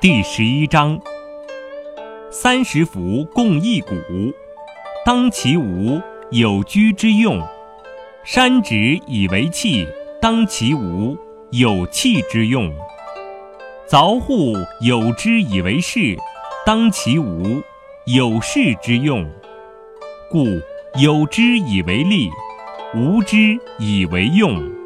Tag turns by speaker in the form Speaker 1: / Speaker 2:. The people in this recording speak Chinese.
Speaker 1: 第十一章：三十辐共一毂，当其无，有居之用；山直以为器，当其无，有器之用；凿户有之以为室，当其无，有室之用。故有之以为利，无之以为用。